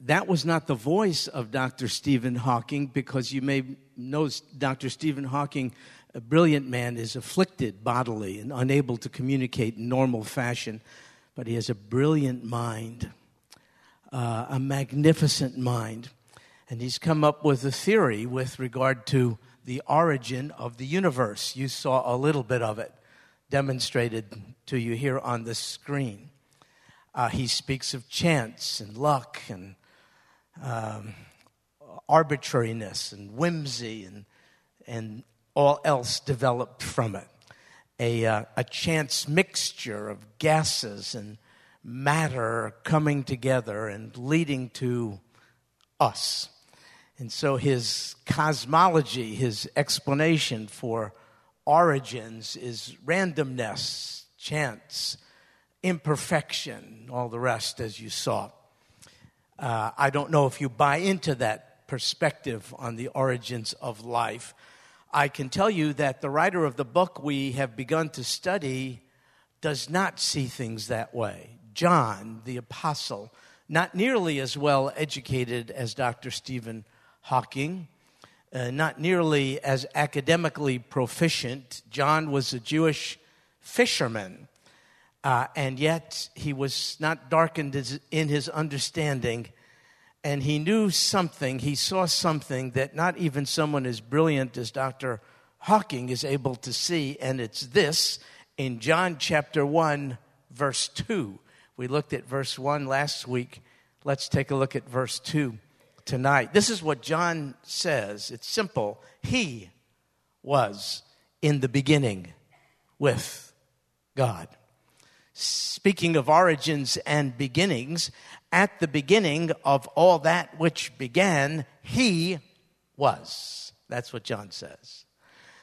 that was not the voice of Dr. Stephen Hawking because you may know Dr. Stephen Hawking, a brilliant man, is afflicted bodily and unable to communicate in normal fashion, but he has a brilliant mind, uh, a magnificent mind. And he's come up with a theory with regard to the origin of the universe. You saw a little bit of it demonstrated to you here on the screen. Uh, he speaks of chance and luck and um, arbitrariness and whimsy and, and all else developed from it. A, uh, a chance mixture of gases and matter coming together and leading to us. And so his cosmology, his explanation for origins is randomness, chance, imperfection, all the rest as you saw. Uh, I don't know if you buy into that perspective on the origins of life. I can tell you that the writer of the book we have begun to study does not see things that way. John, the apostle, not nearly as well educated as Dr. Stephen Hawking, uh, not nearly as academically proficient. John was a Jewish fisherman, uh, and yet he was not darkened in his understanding. And he knew something, he saw something that not even someone as brilliant as Dr. Hawking is able to see, and it's this in John chapter 1, verse 2. We looked at verse 1 last week. Let's take a look at verse 2 tonight. This is what John says. It's simple. He was in the beginning with God. Speaking of origins and beginnings, at the beginning of all that which began, He was. That's what John says.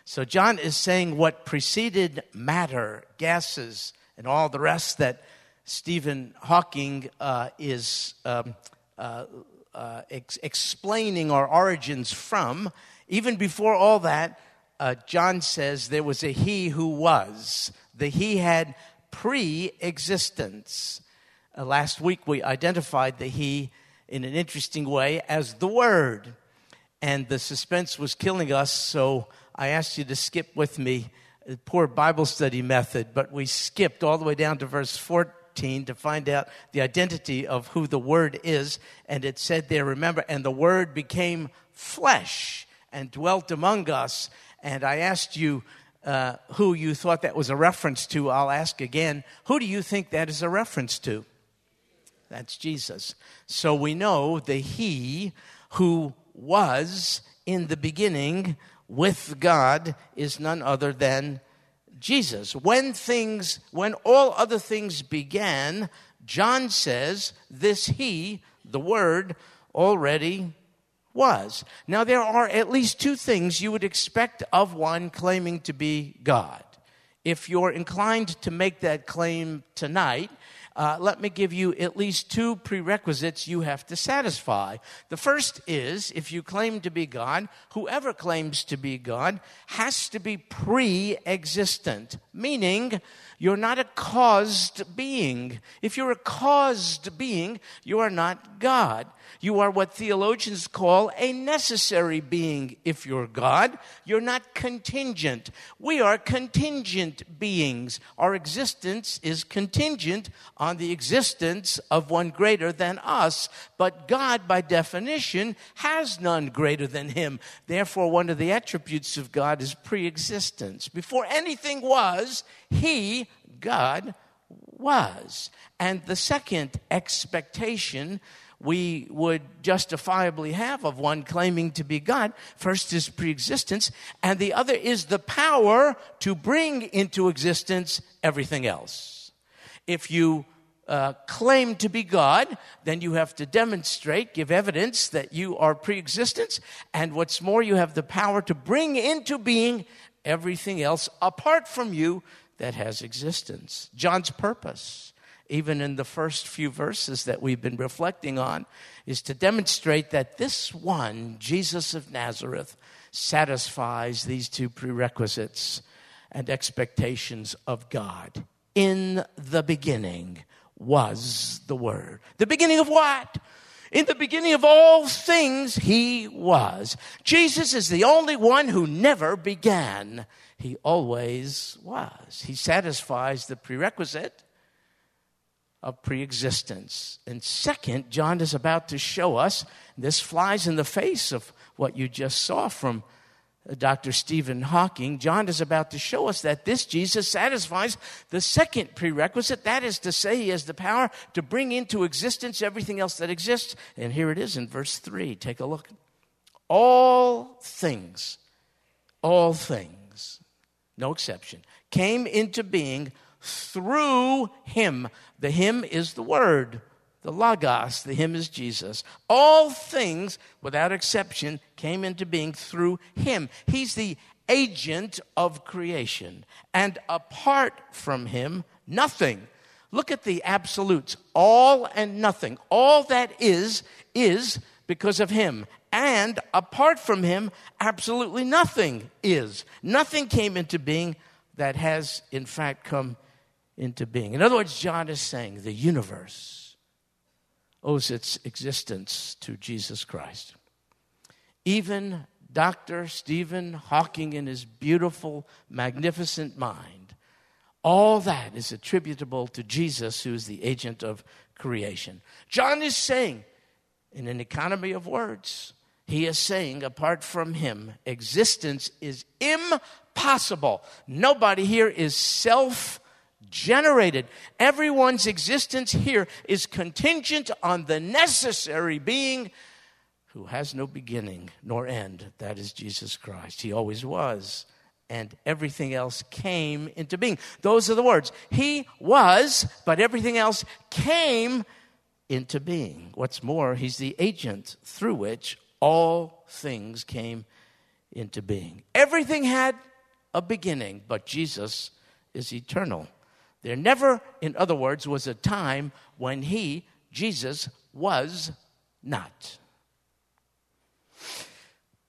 So John is saying what preceded matter, gases, and all the rest that Stephen Hawking uh, is um, uh, uh, ex- explaining our origins from, even before all that, uh, John says there was a he who was. The he had pre existence. Uh, last week we identified the he in an interesting way as the Word. And the suspense was killing us, so I asked you to skip with me. Poor Bible study method, but we skipped all the way down to verse 14 to find out the identity of who the Word is. And it said there, remember, and the Word became flesh and dwelt among us. And I asked you uh, who you thought that was a reference to. I'll ask again who do you think that is a reference to? That's Jesus. So we know the He who was in the beginning with God is none other than Jesus. When things, when all other things began, John says, this he, the Word, already was. Now, there are at least two things you would expect of one claiming to be God. If you're inclined to make that claim tonight, uh, let me give you at least two prerequisites you have to satisfy. The first is if you claim to be God, whoever claims to be God has to be pre existent, meaning you're not a caused being. If you're a caused being, you are not God. You are what theologians call a necessary being if you're God. You're not contingent. We are contingent beings. Our existence is contingent on the existence of one greater than us. But God, by definition, has none greater than him. Therefore, one of the attributes of God is pre-existence. Before anything was, he, God, was. And the second expectation we would justifiably have of one claiming to be God. First is preexistence, and the other is the power to bring into existence everything else. If you uh, claim to be God, then you have to demonstrate, give evidence that you are preexistence, and what's more, you have the power to bring into being everything else apart from you that has existence. John's purpose even in the first few verses that we've been reflecting on, is to demonstrate that this one, Jesus of Nazareth, satisfies these two prerequisites and expectations of God. In the beginning was the Word. The beginning of what? In the beginning of all things, he was. Jesus is the only one who never began. He always was. He satisfies the prerequisite of preexistence. And second, John is about to show us this flies in the face of what you just saw from uh, Dr. Stephen Hawking, John is about to show us that this Jesus satisfies the second prerequisite. That is to say, he has the power to bring into existence everything else that exists. And here it is in verse 3. Take a look. All things, all things, no exception, came into being through him. The him is the word the Logos, the him is Jesus. All things, without exception, came into being through him. He's the agent of creation. And apart from him, nothing. Look at the absolutes all and nothing. All that is, is because of him. And apart from him, absolutely nothing is. Nothing came into being that has, in fact, come into being. In other words, John is saying the universe owes its existence to Jesus Christ. Even Dr. Stephen Hawking, in his beautiful, magnificent mind, all that is attributable to Jesus, who is the agent of creation. John is saying, in an economy of words, he is saying, apart from him, existence is impossible. Nobody here is self generated. Everyone's existence here is contingent on the necessary being who has no beginning nor end. That is Jesus Christ. He always was. And everything else came into being. Those are the words. He was, but everything else came into being. What's more, he's the agent through which all things came into being. Everything had a beginning, but Jesus is eternal. There never, in other words, was a time when he, Jesus, was not.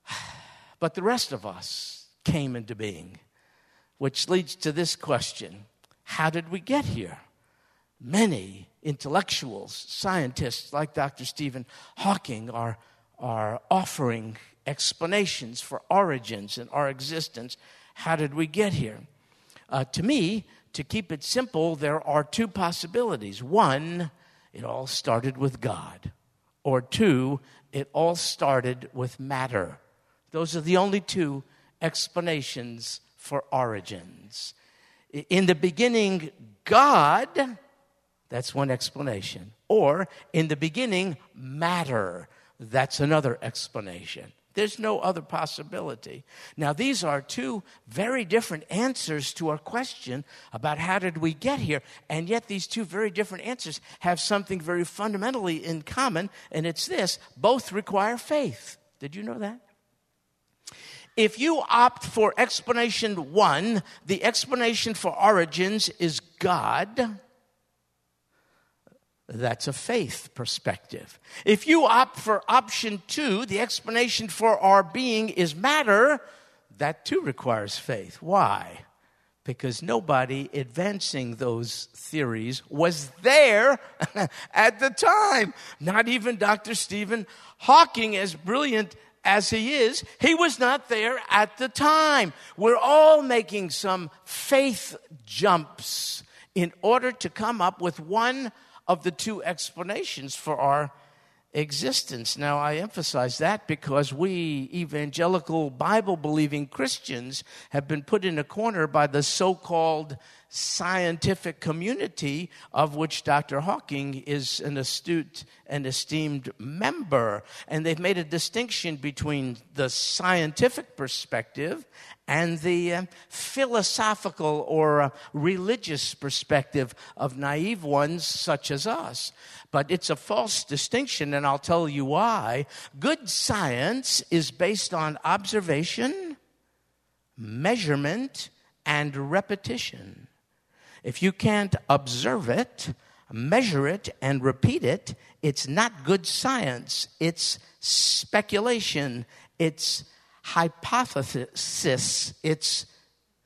But the rest of us came into being, which leads to this question How did we get here? Many intellectuals, scientists like Dr. Stephen Hawking are, are offering explanations for origins and our existence. How did we get here? Uh, to me, to keep it simple, there are two possibilities. One, it all started with God. Or two, it all started with matter. Those are the only two explanations for origins. In the beginning, God, that's one explanation. Or in the beginning, matter, that's another explanation. There's no other possibility. Now, these are two very different answers to our question about how did we get here. And yet, these two very different answers have something very fundamentally in common, and it's this both require faith. Did you know that? If you opt for explanation one, the explanation for origins is God that's a faith perspective. If you opt for option two, the explanation for our being is matter, that too requires faith. Why? Because nobody advancing those theories was there at the time. Not even Dr. Stephen Hawking, as brilliant as he is, he was not there at the time. We're all making some faith jumps in order to come up with one of the two explanations for our existence. Now, I emphasize that because we evangelical Bible believing Christians have been put in a corner by the so called scientific community of which Dr. Hawking is an astute and esteemed member. And they've made a distinction between the scientific perspective and the uh, philosophical or uh, religious perspective of naive ones such as us. But it's a false distinction, and I'll tell you why. Good science is based on observation, measurement, and repetition. If you can't observe it, measure it, and repeat it, it's not good science. It's speculation. It's hypothesis. It's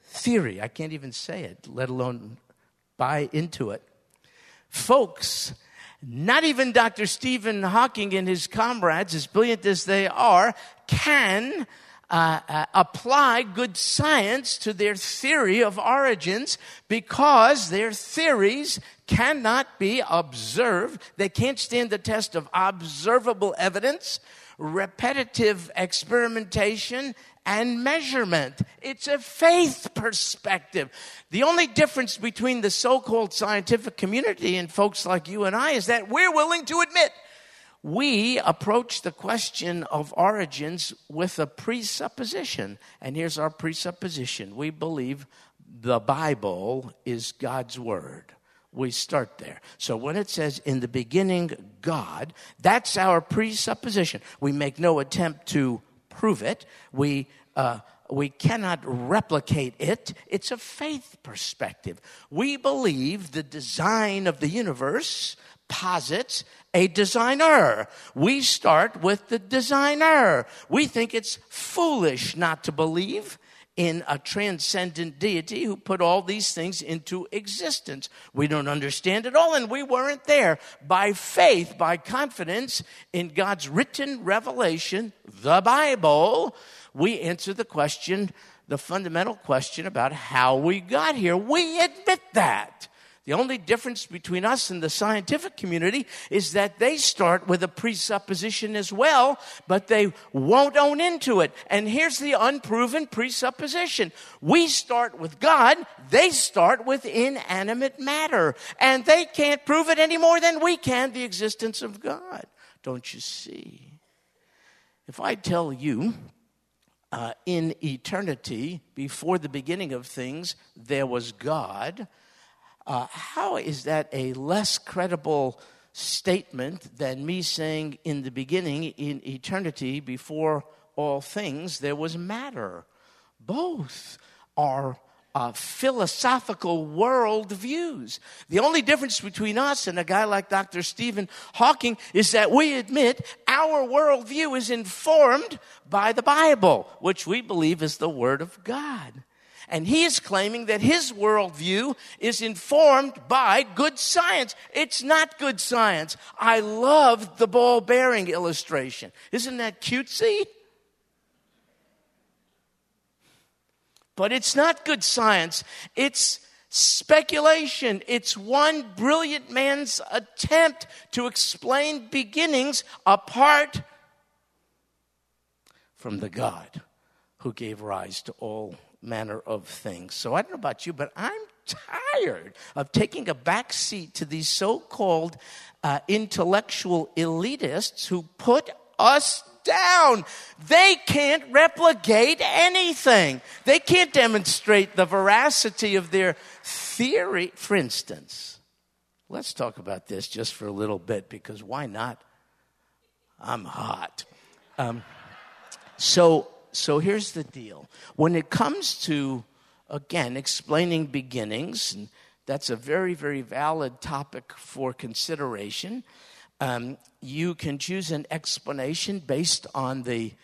theory. I can't even say it, let alone buy into it. Folks not even Dr. Stephen Hawking and his comrades, as brilliant as they are, can uh, uh, apply good science to their theory of origins because their theories cannot be observed. They can't stand the test of observable evidence, repetitive experimentation, and measurement. It's a faith perspective. The only difference between the so called scientific community and folks like you and I is that we're willing to admit we approach the question of origins with a presupposition. And here's our presupposition we believe the Bible is God's Word. We start there. So when it says in the beginning, God, that's our presupposition. We make no attempt to prove it. We, uh, we cannot replicate it. It's a faith perspective. We believe the design of the universe posits a designer. We start with the designer. We think it's foolish not to believe in a transcendent deity who put all these things into existence. We don't understand it all, and we weren't there. By faith, by confidence in God's written revelation, the Bible, we answer the question, the fundamental question about how we got here. We admit that. The only difference between us and the scientific community is that they start with a presupposition as well, but they won't own into it. And here's the unproven presupposition. We start with God, they start with inanimate matter. And they can't prove it any more than we can, the existence of God. Don't you see? If I tell you uh, in eternity, before the beginning of things, there was God, uh, how is that a less credible statement than me saying in the beginning, in eternity, before all things, there was matter? Both are uh, philosophical worldviews. The only difference between us and a guy like Dr. Stephen Hawking is that we admit our worldview is informed by the Bible, which we believe is the Word of God. And he is claiming that his worldview is informed by good science. It's not good science. I love the ball bearing illustration. Isn't that cutesy? But it's not good science. It's speculation. It's one brilliant man's attempt to explain beginnings apart from the God who gave rise to all manner of things. So I don't know about you, but I'm tired of taking a back seat to these so called uh, intellectual elitists who put us down. They can't replicate anything, they can't demonstrate the veracity of their theory. For instance, let's talk about this just for a little bit because why not? I'm hot. Um, so, so here's the deal. When it comes to, again, explaining beginnings, and that's a very, very valid topic for consideration, um, you can choose an explanation based on the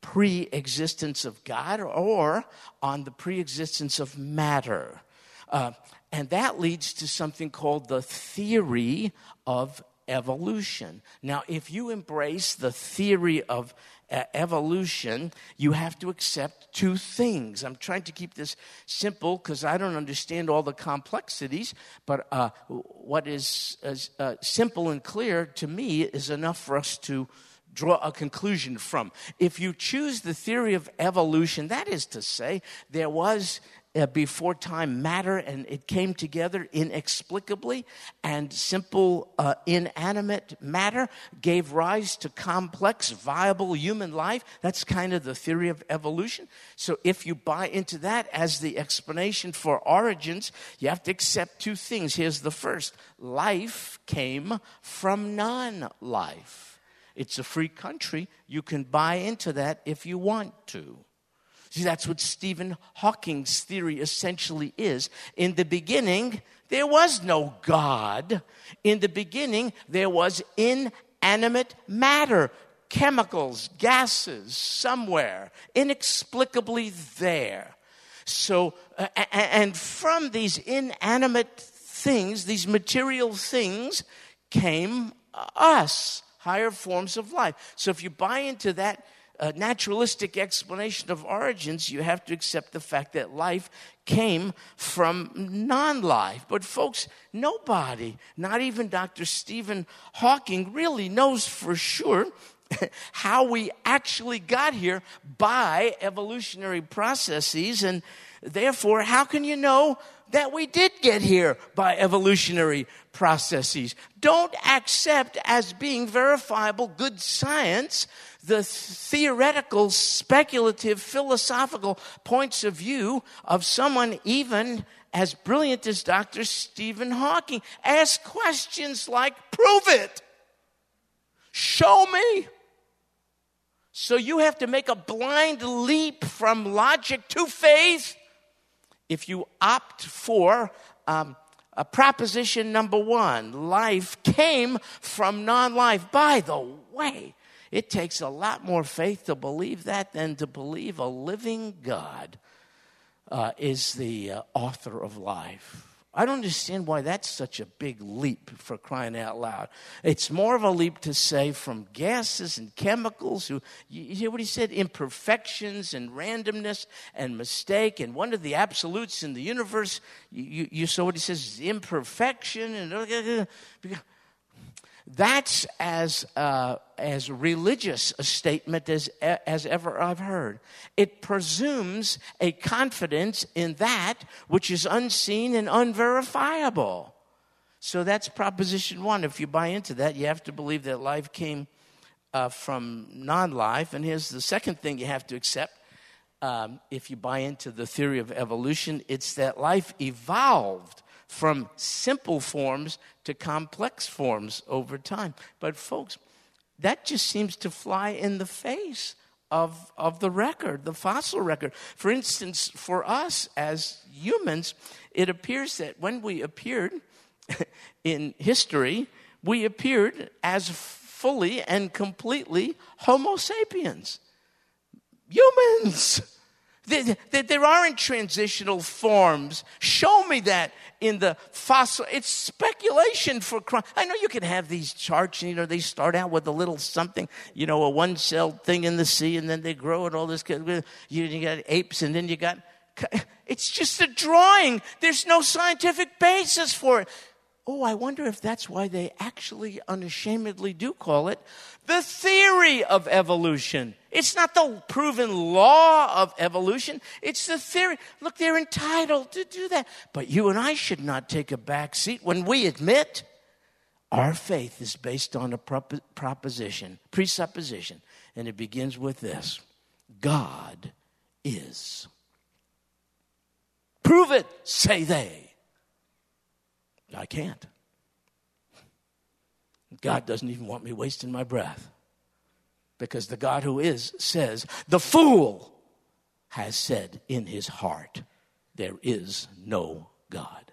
pre existence of God or on the pre existence of matter. Uh, and that leads to something called the theory of evolution. Now, if you embrace the theory of evolution, you have to accept two things. I'm trying to keep this simple because I don't understand all the complexities, but uh, what is uh, simple and clear to me is enough for us to draw a conclusion from. If you choose the theory of evolution, that is to say, there was uh, before time matter and it came together inexplicably, and simple uh, inanimate matter gave rise to complex, viable human life. That's kind of the theory of evolution. So if you buy into that as the explanation for origins, you have to accept two things. Here's the first life came from non life. It's a free country. You can buy into that if you want to. See, that's what Stephen Hawking's theory essentially is. In the beginning, there was no God. In the beginning, there was inanimate matter, chemicals, gases, somewhere, inexplicably there. So, uh, and from these inanimate things, these material things, came us, higher forms of life. So if you buy into that uh, naturalistic explanation of origins, you have to accept the fact that life came from non life. But, folks, nobody, not even Dr. Stephen Hawking, really knows for sure how we actually got here by evolutionary processes. And therefore, how can you know that we did get here by evolutionary processes? Don't accept as being verifiable good science the theoretical, speculative, philosophical points of view of someone even as brilliant as Dr. Stephen Hawking. Ask questions like, prove it. Show me. So you have to make a blind leap from logic to faith if you opt for um, a proposition number one life came from non life. By the way, it takes a lot more faith to believe that than to believe a living God uh, is the uh, author of life. I don't understand why that's such a big leap for crying out loud. It's more of a leap to say from gases and chemicals, who, you hear what he said? Imperfections and randomness and mistake. And one of the absolutes in the universe, you, you saw what he says, imperfection. and That's as, uh, as religious a statement as, as ever I've heard. It presumes a confidence in that which is unseen and unverifiable. So that's proposition one. If you buy into that, you have to believe that life came uh, from non life. And here's the second thing you have to accept um, if you buy into the theory of evolution it's that life evolved from simple forms to complex forms over time. But, folks, that just seems to fly in the face of, of the record, the fossil record. For instance, for us as humans, it appears that when we appeared in history, we appeared as fully and completely Homo sapiens. Humans. That there aren't transitional forms. Show me that in the fossil. It's speculation for crime. I know you can have these charts, you know, they start out with a little something, you know, a one celled thing in the sea, and then they grow and all this. You, you got apes, and then you got. It's just a drawing. There's no scientific basis for it. Oh, I wonder if that's why they actually unashamedly do call it the theory of evolution. It's not the proven law of evolution, it's the theory. Look, they're entitled to do that. But you and I should not take a back seat when we admit our faith is based on a proposition, presupposition, and it begins with this God is. Prove it, say they. I can't. God doesn't even want me wasting my breath because the God who is says, The fool has said in his heart, There is no God.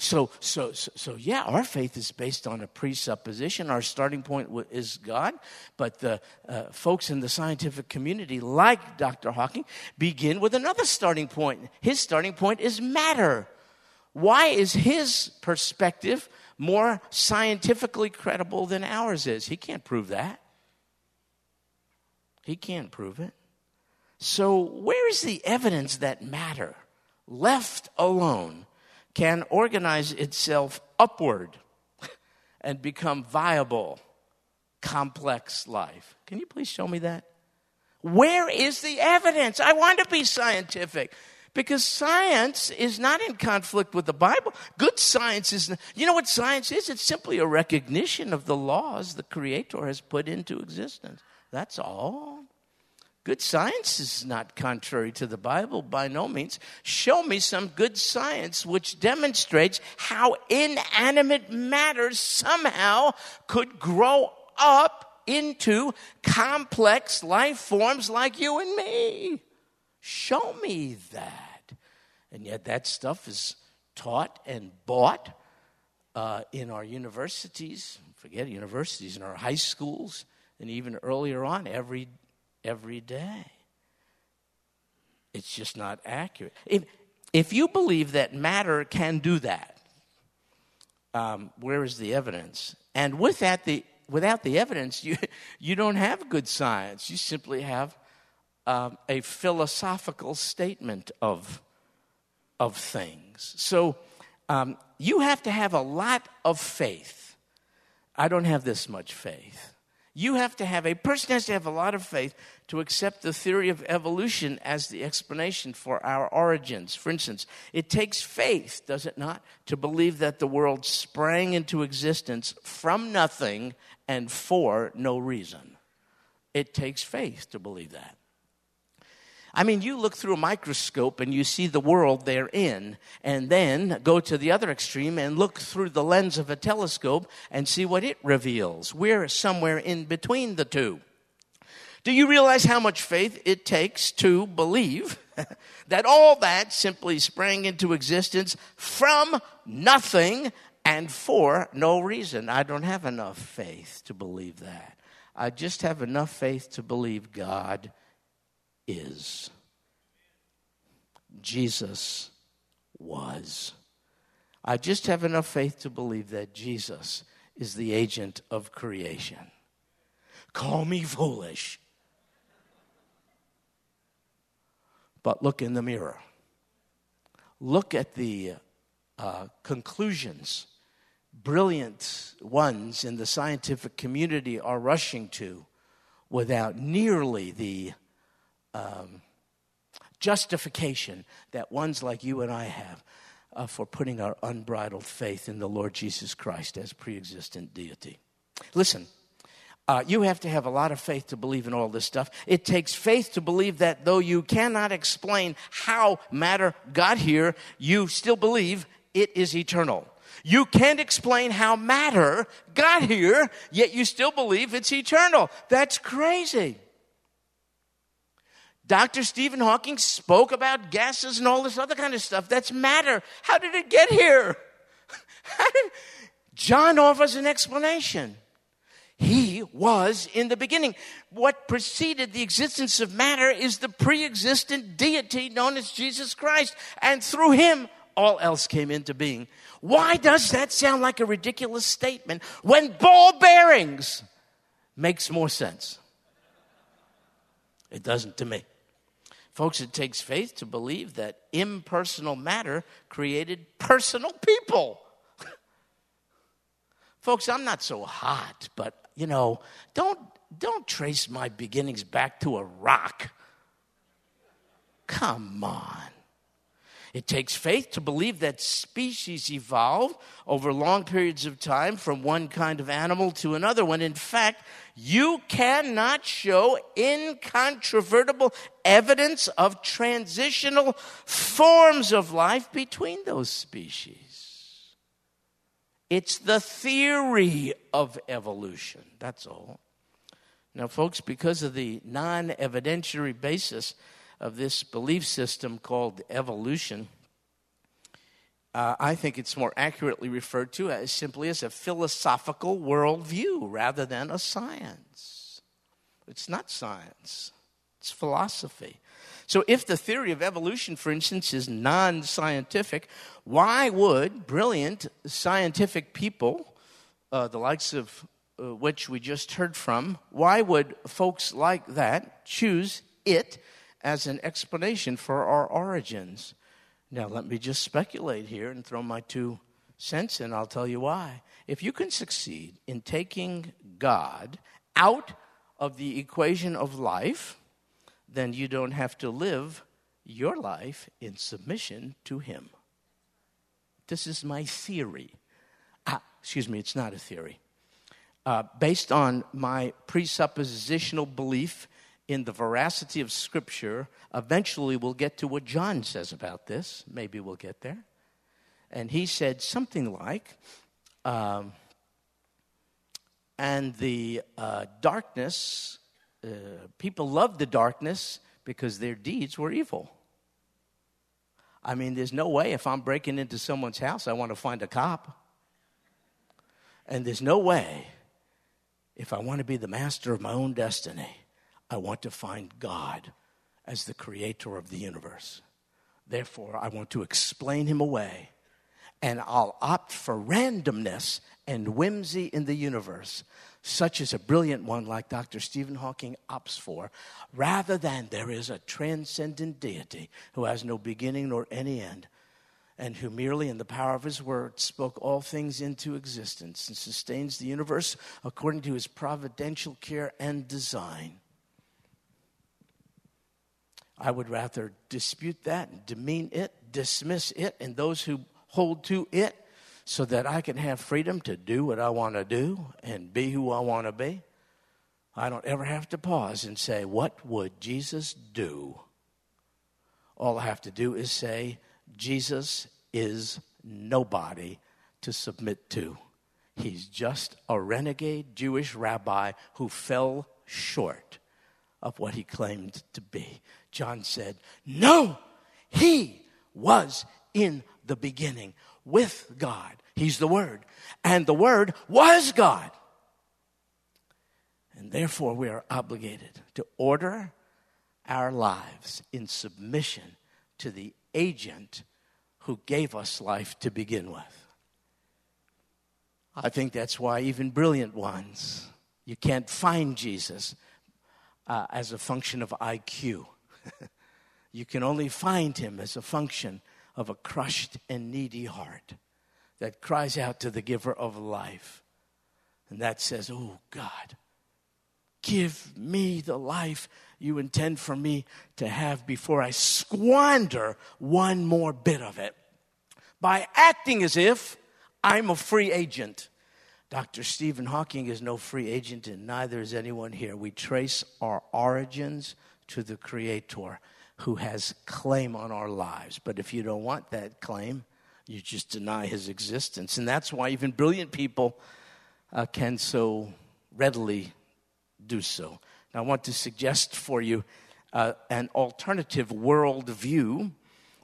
So, so, so, so, yeah, our faith is based on a presupposition. Our starting point is God, but the uh, folks in the scientific community, like Dr. Hawking, begin with another starting point. His starting point is matter. Why is his perspective more scientifically credible than ours is? He can't prove that. He can't prove it. So, where is the evidence that matter, left alone, can organize itself upward and become viable, complex life? Can you please show me that? Where is the evidence? I want to be scientific. Because science is not in conflict with the Bible. Good science is, you know what science is? It's simply a recognition of the laws the Creator has put into existence. That's all. Good science is not contrary to the Bible by no means. Show me some good science which demonstrates how inanimate matter somehow could grow up into complex life forms like you and me. Show me that. And yet, that stuff is taught and bought uh, in our universities, forget universities, in our high schools, and even earlier on every, every day. It's just not accurate. If, if you believe that matter can do that, Um, where is the evidence? And with that, the, without the evidence, you, you don't have good science. You simply have um, a philosophical statement of, of things. So um, you have to have a lot of faith. I don't have this much faith. You have to have, a person has to have a lot of faith to accept the theory of evolution as the explanation for our origins. For instance, it takes faith, does it not, to believe that the world sprang into existence from nothing and for no reason. It takes faith to believe that. I mean, you look through a microscope and you see the world they're in, and then go to the other extreme and look through the lens of a telescope and see what it reveals. We're somewhere in between the two. Do you realize how much faith it takes to believe that all that simply sprang into existence from nothing and for no reason? I don't have enough faith to believe that. I just have enough faith to believe God is. Jesus was. I just have enough faith to believe that Jesus is the agent of creation. Call me foolish. But look in the mirror. Look at the uh, conclusions brilliant ones in the scientific community are rushing to without nearly the um, justification that ones like you and I have uh, for putting our unbridled faith in the Lord Jesus Christ as pre existent deity. Listen, uh, you have to have a lot of faith to believe in all this stuff. It takes faith to believe that though you cannot explain how matter got here, you still believe it is eternal. You can't explain how matter got here, yet you still believe it's eternal. That's crazy. Dr. Stephen Hawking spoke about gases and all this other kind of stuff. That's matter. How did it get here? John offers an explanation. He was in the beginning. What preceded the existence of matter is the pre existent deity known as Jesus Christ. And through him, all else came into being. Why does that sound like a ridiculous statement when ball bearings makes more sense? It doesn't to me. Folks, it takes faith to believe that impersonal matter created personal people. Folks, I'm not so hot, but you know, don't don't trace my beginnings back to a rock. Come on. It takes faith to believe that species evolve over long periods of time from one kind of animal to another, when in fact, you cannot show incontrovertible evidence of transitional forms of life between those species. It's the theory of evolution, that's all. Now, folks, because of the non evidentiary basis, of this belief system called evolution, uh, I think it's more accurately referred to as simply as a philosophical worldview rather than a science. It's not science, it's philosophy. So, if the theory of evolution, for instance, is non scientific, why would brilliant scientific people, uh, the likes of uh, which we just heard from, why would folks like that choose it as an explanation for our origins. Now, let me just speculate here and throw my two cents in. I'll tell you why. If you can succeed in taking God out of the equation of life, then you don't have to live your life in submission to Him. This is my theory. Ah, excuse me, it's not a theory. Uh, based on my presuppositional belief in the veracity of Scripture, eventually we'll get to what John says about this. Maybe we'll get there. And he said something like, um, and the uh, darkness, uh, people loved the darkness because their deeds were evil. I mean, there's no way if I'm breaking into someone's house, I want to find a cop. And there's no way if I want to be the master of my own destiny I want to find God as the creator of the universe. Therefore, I want to explain him away and I'll opt for randomness and whimsy in the universe, such as a brilliant one like Dr. Stephen Hawking opts for, rather than there is a transcendent deity who has no beginning nor any end, and who merely in the power of his word spoke all things into existence and sustains the universe according to his providential care and design. I would rather dispute that, demean it, dismiss it, and those who hold to it so that I can have freedom to do what I want to do and be who I want to be. I don't ever have to pause and say, What would Jesus do? All I have to do is say, Jesus is nobody to submit to. He's just a renegade Jewish rabbi who fell short of what he claimed to be. John said, No, he was in the beginning with God. He's the Word. And the Word was God. And therefore, we are obligated to order our lives in submission to the agent who gave us life to begin with. I think that's why even brilliant ones, you can't find Jesus uh, as a function of IQ. You can only find him as a function of a crushed and needy heart that cries out to the giver of life. And that says, Oh God, give me the life you intend for me to have before I squander one more bit of it by acting as if I'm a free agent. Dr. Stephen Hawking is no free agent, and neither is anyone here. We trace our origins to the Creator who has claim on our lives. But if you don't want that claim, you just deny his existence. And that's why even brilliant people uh, can so readily do so. Now, I want to suggest for you uh, an alternative worldview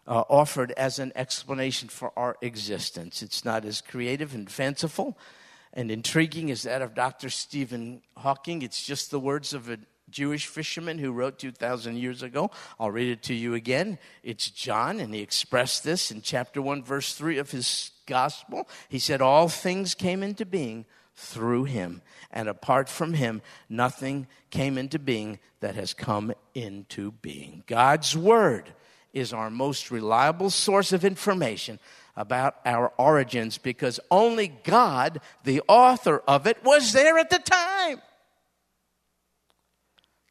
uh, offered as an explanation for our existence. It's not as creative and fanciful and intriguing as that of Dr. Stephen Hawking. It's just the words of a Jewish fisherman who wrote 2,000 years ago. I'll read it to you again. It's John, and he expressed this in chapter 1, verse 3 of his gospel. He said, All things came into being through him, and apart from him, nothing came into being that has come into being. God's word is our most reliable source of information about our origins because only God, the author of it, was there at the time.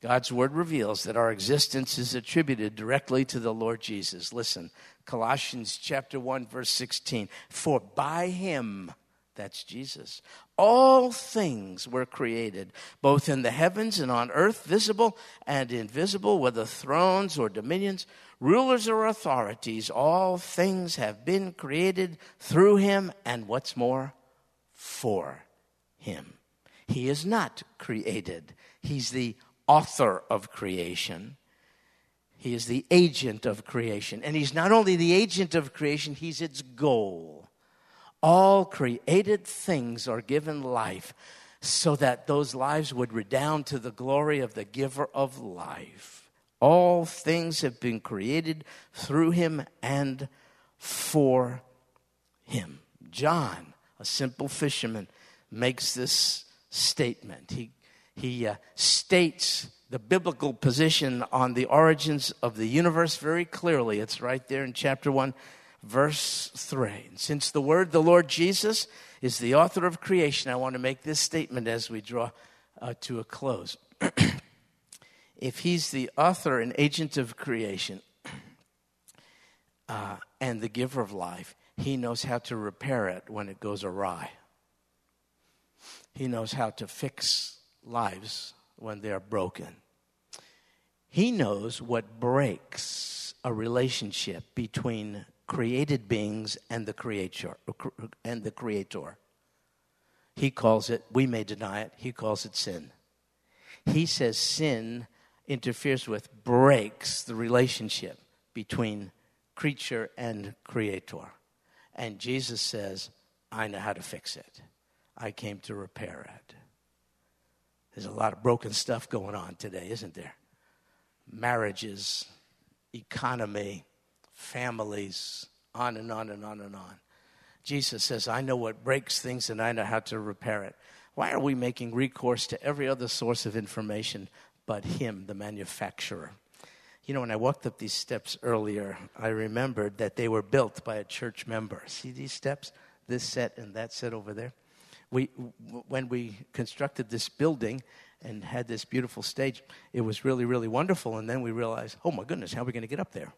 God's word reveals that our existence is attributed directly to the Lord Jesus. Listen, Colossians chapter 1 verse 16, for by him that's Jesus. All things were created, both in the heavens and on earth, visible and invisible, whether thrones or dominions, rulers or authorities. All things have been created through him, and what's more, for him. He is not created, he's the author of creation. He is the agent of creation. And he's not only the agent of creation, he's its goal all created things are given life so that those lives would redound to the glory of the giver of life. All things have been created through him and for him. John, a simple fisherman, makes this statement. He, he uh, states the biblical position on the origins of the universe very clearly. It's right there in chapter 1, verse 3. And since the word, the Lord Jesus, is the author of creation, I want to make this statement as we draw uh, to a close. if he's the author and agent of creation uh, and the giver of life, he knows how to repair it when it goes awry. He knows how to fix lives when they are broken. He knows what breaks a relationship between created beings and the creator and the creator. He calls it, we may deny it, he calls it sin. He says sin interferes with, breaks the relationship between creature and creator. And Jesus says, I know how to fix it. I came to repair it. There's a lot of broken stuff going on today, isn't there? Marriages, economy, families, on and on and on and on. Jesus says, I know what breaks things and I know how to repair it. Why are we making recourse to every other source of information but Him, the manufacturer? You know, when I walked up these steps earlier, I remembered that they were built by a church member. See these steps? This set and that set over there? We, when we constructed this building and had this beautiful stage, it was really, really wonderful. And then we realized, oh my goodness, how are we going to get up there?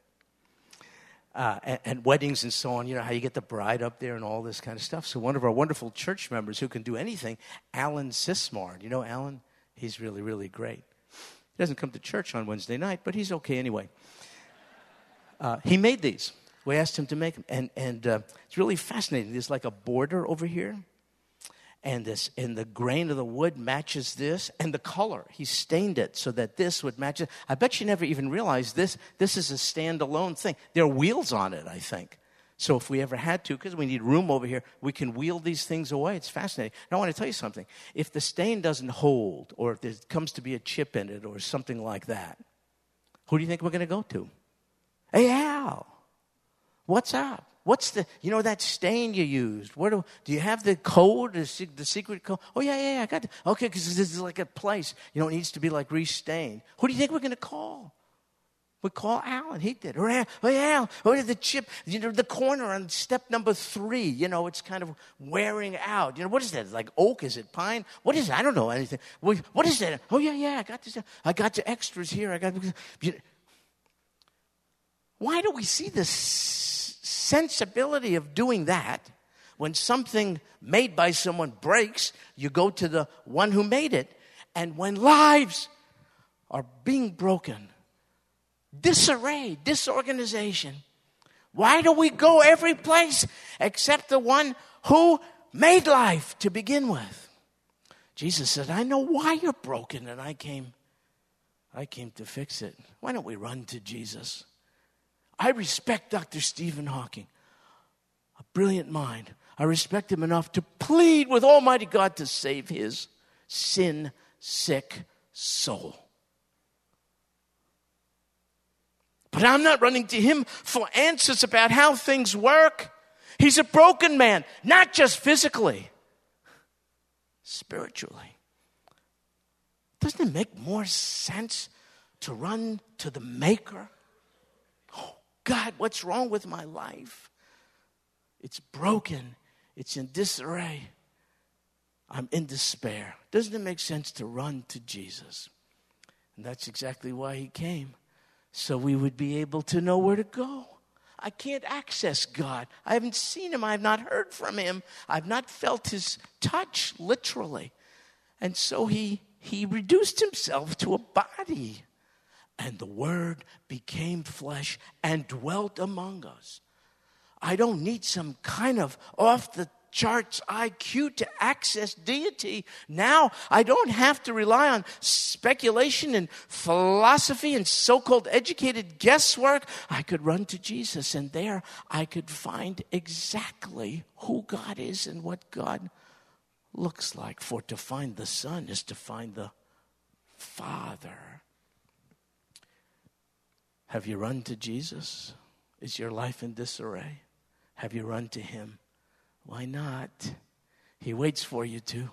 uh, and, and, weddings and so on, you know, how you get the bride up there and all this kind of stuff. So, one of our wonderful church members who can do anything, Alan Sismar. You know Alan? He's really, really great. He doesn't come to church on Wednesday night, but he's okay anyway. Uh, he made these. We asked him to make them. And, and uh, it's really fascinating. There's like a border over here and this and the grain of the wood matches this and the color. He stained it so that this would match it. I bet you never even realized this this is a standalone thing. There are wheels on it i think. So if we ever had to because we need room over here we can wheel these things away. It's fascinating. I want to tell you something. If the stain doesn't hold or if there comes to be a chip in it or something like that who do you think we're going to go to? Hey al. What's up What's the, you know, that stain you used? Where do, do you have the code, the, the secret code? Oh, yeah, yeah, yeah, I got it. Okay, because this is like a place, you know, it needs to be like restained. Who do you think we're going to call? We call Alan. He did. Or, oh, yeah, oh, yeah, the chip, you know, the corner on step number three, you know, it's kind of wearing out. You know, what is that? Like oak? Is it pine? What is it? I don't know anything. What is that? Oh, yeah, yeah, I got this. I got the extras here. I got. You know. Why do we see this? Sensibility of doing that, when something made by someone breaks, you go to the one who made it. And when lives are being broken, disarray, disorganization, why do we go every place except the one who made life to begin with? Jesus said, I know why you're broken, and I came, I came to fix it. Why don't we run to Jesus? I respect Dr. Stephen Hawking, a brilliant mind. I respect him enough to plead with Almighty God to save his sin sick soul. But I'm not running to him for answers about how things work. He's a broken man, not just physically, spiritually. Doesn't it make more sense to run to the Maker God, what's wrong with my life? It's broken, it's in disarray. I'm in despair. Doesn't it make sense to run to Jesus? And that's exactly why he came, so we would be able to know where to go. I can't access God. I haven't seen him. I have not heard from him. I've not felt his touch, literally. And so he, he reduced himself to a body. And the Word became flesh and dwelt among us. I don't need some kind of off the charts IQ to access deity. Now I don't have to rely on speculation and philosophy and so called educated guesswork. I could run to Jesus, and there I could find exactly who God is and what God looks like. For to find the Son is to find the Father. Have you run to Jesus? Is your life in disarray? Have you run to Him? Why not? He waits for you to.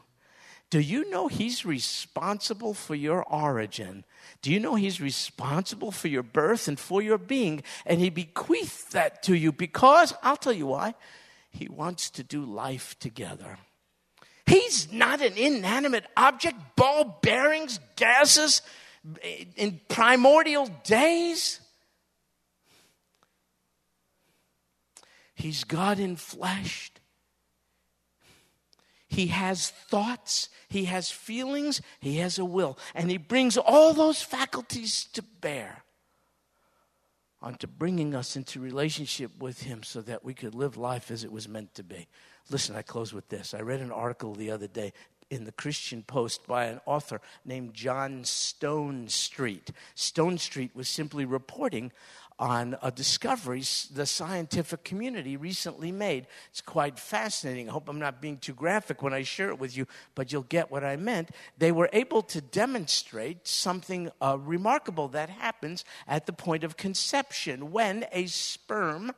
Do you know He's responsible for your origin? Do you know He's responsible for your birth and for your being? And He bequeathed that to you because, I'll tell you why, He wants to do life together. He's not an inanimate object, ball bearings, gases in primordial days. He's God in flesh. He has thoughts, he has feelings, he has a will, and he brings all those faculties to bear onto bringing us into relationship with him so that we could live life as it was meant to be. Listen, I close with this. I read an article the other day in the Christian Post by an author named John Stonestreet. Stone Street was simply reporting on a discovery the scientific community recently made. It's quite fascinating. I hope I'm not being too graphic when I share it with you, but you'll get what I meant. They were able to demonstrate something uh, remarkable that happens at the point of conception when a sperm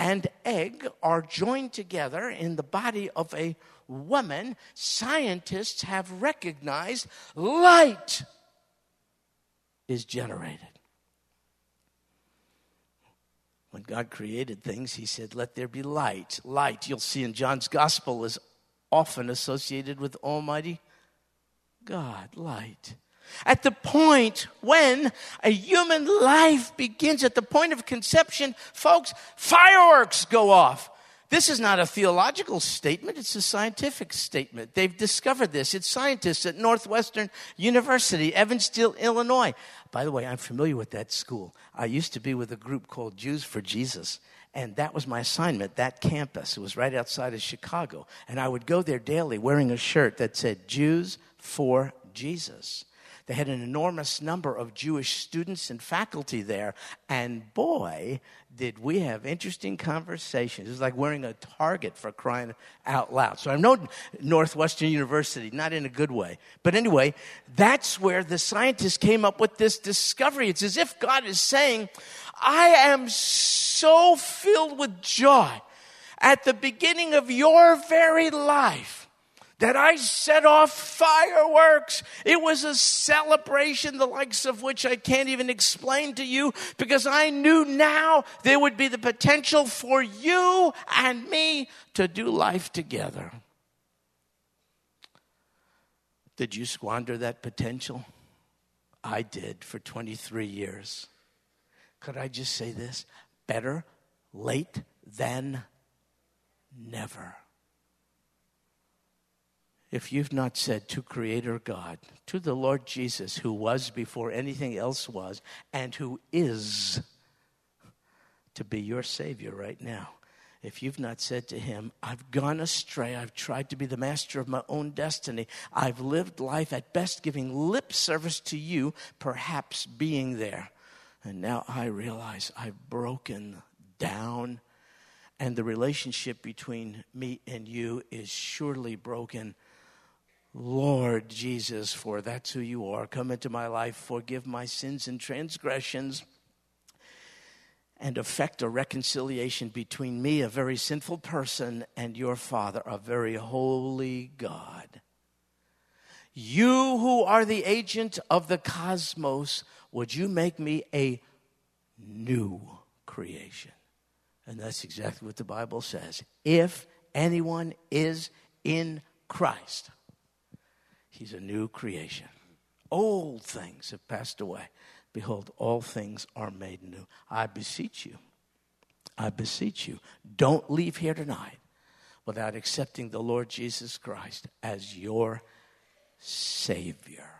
and egg are joined together in the body of a woman. Scientists have recognized light is generated. When God created things, He said, Let there be light. Light, you'll see in John's gospel, is often associated with Almighty God. Light. At the point when a human life begins, at the point of conception, folks, fireworks go off. This is not a theological statement, it's a scientific statement. They've discovered this. It's scientists at Northwestern University, Evansville, Illinois. By the way, I'm familiar with that school. I used to be with a group called Jews for Jesus, and that was my assignment, that campus. It was right outside of Chicago. And I would go there daily wearing a shirt that said Jews for Jesus. They had an enormous number of Jewish students and faculty there. And boy, did we have interesting conversations. It was like wearing a target for crying out loud. So I know Northwestern University, not in a good way. But anyway, that's where the scientists came up with this discovery. It's as if God is saying, I am so filled with joy at the beginning of your very life that I set off fireworks. It was a celebration, the likes of which I can't even explain to you, because I knew now there would be the potential for you and me to do life together. Did you squander that potential? I did for 23 years. Could I just say this? Better late than never if you've not said to Creator God, to the Lord Jesus, who was before anything else was, and who is to be your Savior right now, if you've not said to Him, I've gone astray, I've tried to be the master of my own destiny, I've lived life at best giving lip service to you, perhaps being there. And now I realize I've broken down, and the relationship between me and you is surely broken Lord Jesus, for that's who you are. Come into my life, forgive my sins and transgressions, and effect a reconciliation between me, a very sinful person, and your Father, a very holy God. You who are the agent of the cosmos, would you make me a new creation? And that's exactly what the Bible says. If anyone is in Christ, He's a new creation. Old things have passed away. Behold, all things are made new. I beseech you, I beseech you, don't leave here tonight without accepting the Lord Jesus Christ as your Savior.